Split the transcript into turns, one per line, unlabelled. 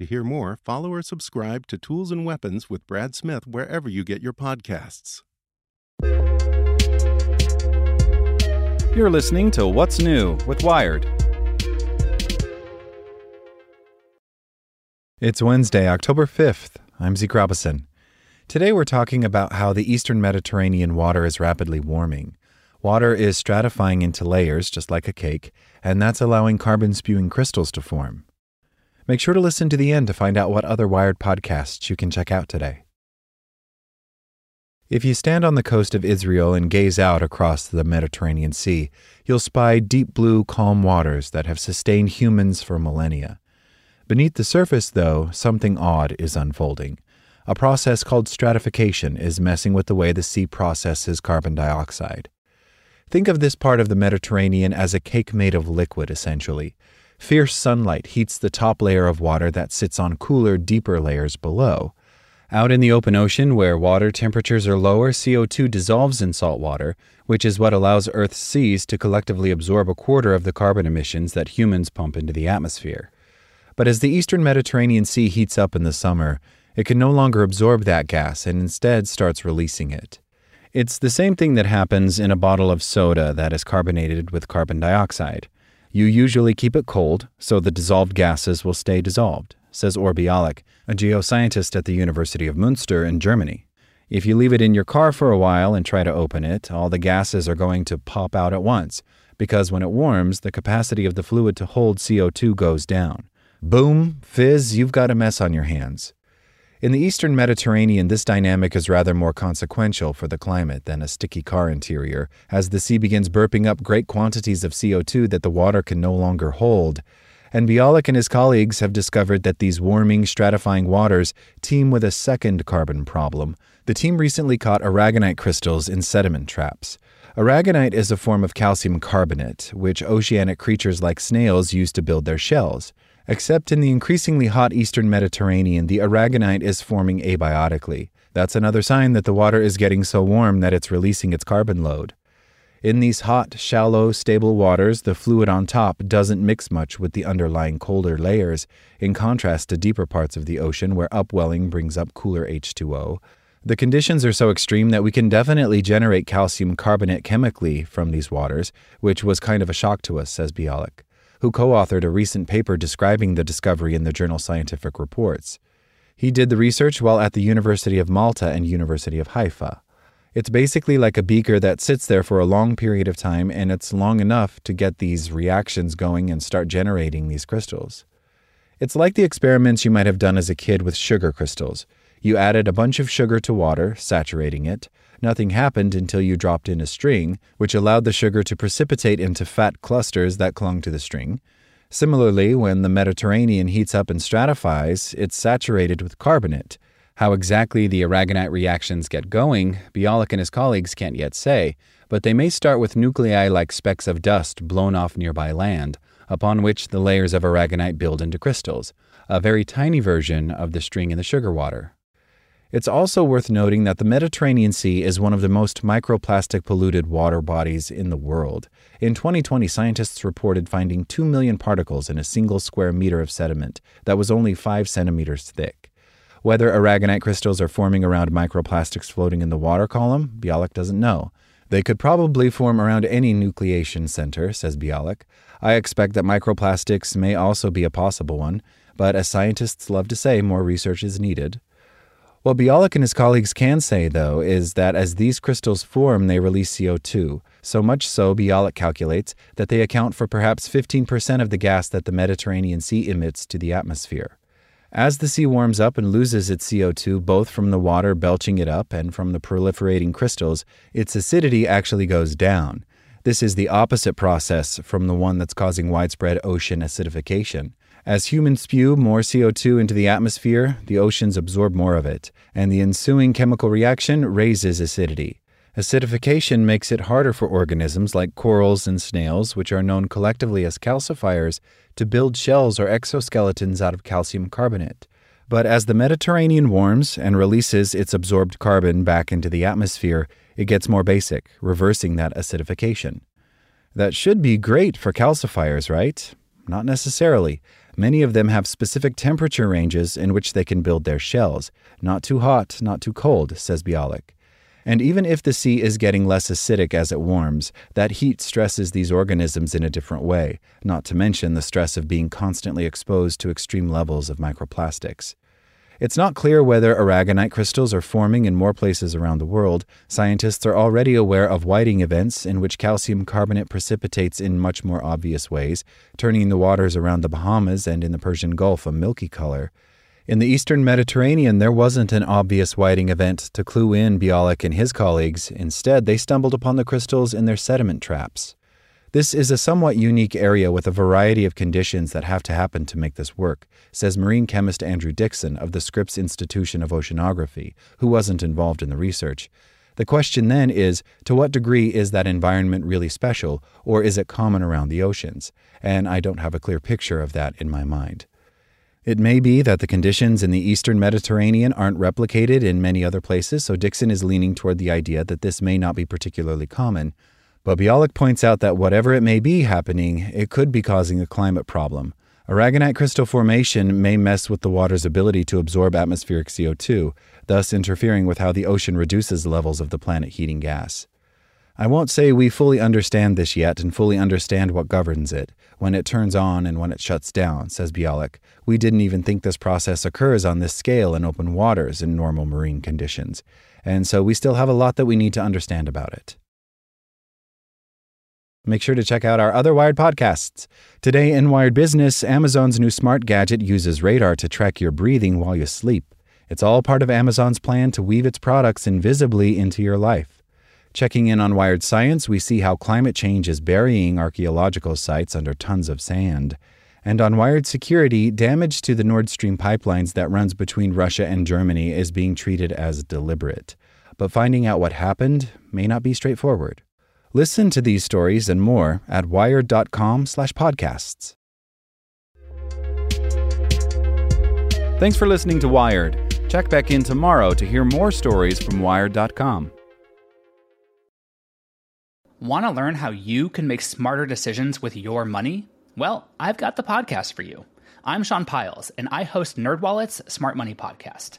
To hear more, follow or subscribe to Tools and Weapons with Brad Smith wherever you get your podcasts.
You're listening to What's New with Wired.
It's Wednesday, October 5th. I'm Zeke Robison. Today we're talking about how the eastern Mediterranean water is rapidly warming. Water is stratifying into layers, just like a cake, and that's allowing carbon spewing crystals to form. Make sure to listen to the end to find out what other Wired podcasts you can check out today. If you stand on the coast of Israel and gaze out across the Mediterranean Sea, you'll spy deep blue, calm waters that have sustained humans for millennia. Beneath the surface, though, something odd is unfolding. A process called stratification is messing with the way the sea processes carbon dioxide. Think of this part of the Mediterranean as a cake made of liquid, essentially. Fierce sunlight heats the top layer of water that sits on cooler, deeper layers below. Out in the open ocean, where water temperatures are lower, CO2 dissolves in salt water, which is what allows Earth's seas to collectively absorb a quarter of the carbon emissions that humans pump into the atmosphere. But as the eastern Mediterranean Sea heats up in the summer, it can no longer absorb that gas and instead starts releasing it. It's the same thing that happens in a bottle of soda that is carbonated with carbon dioxide. You usually keep it cold so the dissolved gases will stay dissolved says Or Bialik, a geoscientist at the University of Münster in Germany. If you leave it in your car for a while and try to open it, all the gases are going to pop out at once, because when it warms, the capacity of the fluid to hold CO2 goes down. Boom, fizz, you've got a mess on your hands. In the eastern Mediterranean, this dynamic is rather more consequential for the climate than a sticky car interior, as the sea begins burping up great quantities of CO2 that the water can no longer hold, and Bialik and his colleagues have discovered that these warming, stratifying waters teem with a second carbon problem. The team recently caught aragonite crystals in sediment traps. Aragonite is a form of calcium carbonate, which oceanic creatures like snails use to build their shells. Except in the increasingly hot eastern Mediterranean, the aragonite is forming abiotically. That's another sign that the water is getting so warm that it's releasing its carbon load. In these hot, shallow, stable waters, the fluid on top doesn't mix much with the underlying colder layers, in contrast to deeper parts of the ocean where upwelling brings up cooler H2O. The conditions are so extreme that we can definitely generate calcium carbonate chemically from these waters, which was kind of a shock to us, says Bialik, who co authored a recent paper describing the discovery in the journal Scientific Reports. He did the research while at the University of Malta and University of Haifa. It's basically like a beaker that sits there for a long period of time, and it's long enough to get these reactions going and start generating these crystals. It's like the experiments you might have done as a kid with sugar crystals. You added a bunch of sugar to water, saturating it. Nothing happened until you dropped in a string, which allowed the sugar to precipitate into fat clusters that clung to the string. Similarly, when the Mediterranean heats up and stratifies, it's saturated with carbonate. How exactly the aragonite reactions get going, Bialik and his colleagues can't yet say, but they may start with nuclei like specks of dust blown off nearby land, upon which the layers of aragonite build into crystals, a very tiny version of the string in the sugar water. It's also worth noting that the Mediterranean Sea is one of the most microplastic polluted water bodies in the world. In 2020, scientists reported finding 2 million particles in a single square meter of sediment that was only 5 centimeters thick. Whether aragonite crystals are forming around microplastics floating in the water column, Bialik doesn't know. They could probably form around any nucleation center, says Bialik. I expect that microplastics may also be a possible one, but as scientists love to say, more research is needed. What Bialik and his colleagues can say, though, is that as these crystals form, they release CO2. So much so, Bialik calculates that they account for perhaps 15% of the gas that the Mediterranean Sea emits to the atmosphere. As the sea warms up and loses its CO2 both from the water belching it up and from the proliferating crystals, its acidity actually goes down. This is the opposite process from the one that's causing widespread ocean acidification. As humans spew more CO2 into the atmosphere, the oceans absorb more of it, and the ensuing chemical reaction raises acidity. Acidification makes it harder for organisms like corals and snails, which are known collectively as calcifiers, to build shells or exoskeletons out of calcium carbonate. But as the Mediterranean warms and releases its absorbed carbon back into the atmosphere, it gets more basic, reversing that acidification. That should be great for calcifiers, right? Not necessarily. Many of them have specific temperature ranges in which they can build their shells. Not too hot, not too cold, says Bialik. And even if the sea is getting less acidic as it warms, that heat stresses these organisms in a different way, not to mention the stress of being constantly exposed to extreme levels of microplastics. It's not clear whether aragonite crystals are forming in more places around the world. Scientists are already aware of whiting events in which calcium carbonate precipitates in much more obvious ways, turning the waters around the Bahamas and in the Persian Gulf a milky color. In the eastern Mediterranean, there wasn't an obvious whiting event to clue in Bialik and his colleagues. Instead, they stumbled upon the crystals in their sediment traps. This is a somewhat unique area with a variety of conditions that have to happen to make this work, says marine chemist Andrew Dickson of the Scripps Institution of Oceanography, who wasn't involved in the research. The question then is to what degree is that environment really special, or is it common around the oceans? And I don't have a clear picture of that in my mind. It may be that the conditions in the eastern Mediterranean aren't replicated in many other places, so Dickson is leaning toward the idea that this may not be particularly common. But Bialik points out that whatever it may be happening, it could be causing a climate problem. Aragonite crystal formation may mess with the water's ability to absorb atmospheric CO2, thus interfering with how the ocean reduces levels of the planet heating gas. I won't say we fully understand this yet and fully understand what governs it, when it turns on and when it shuts down, says Bialik. We didn't even think this process occurs on this scale in open waters in normal marine conditions, and so we still have a lot that we need to understand about it. Make sure to check out our other Wired podcasts. Today in Wired Business, Amazon's new smart gadget uses radar to track your breathing while you sleep. It's all part of Amazon's plan to weave its products invisibly into your life. Checking in on Wired Science, we see how climate change is burying archaeological sites under tons of sand. And on Wired Security, damage to the Nord Stream pipelines that runs between Russia and Germany is being treated as deliberate. But finding out what happened may not be straightforward. Listen to these stories and more at wired.com/podcasts.
Thanks for listening to Wired. Check back in tomorrow to hear more stories from wired.com.
Want to learn how you can make smarter decisions with your money? Well, I've got the podcast for you. I'm Sean Pyles, and I host NerdWallet's Smart Money Podcast.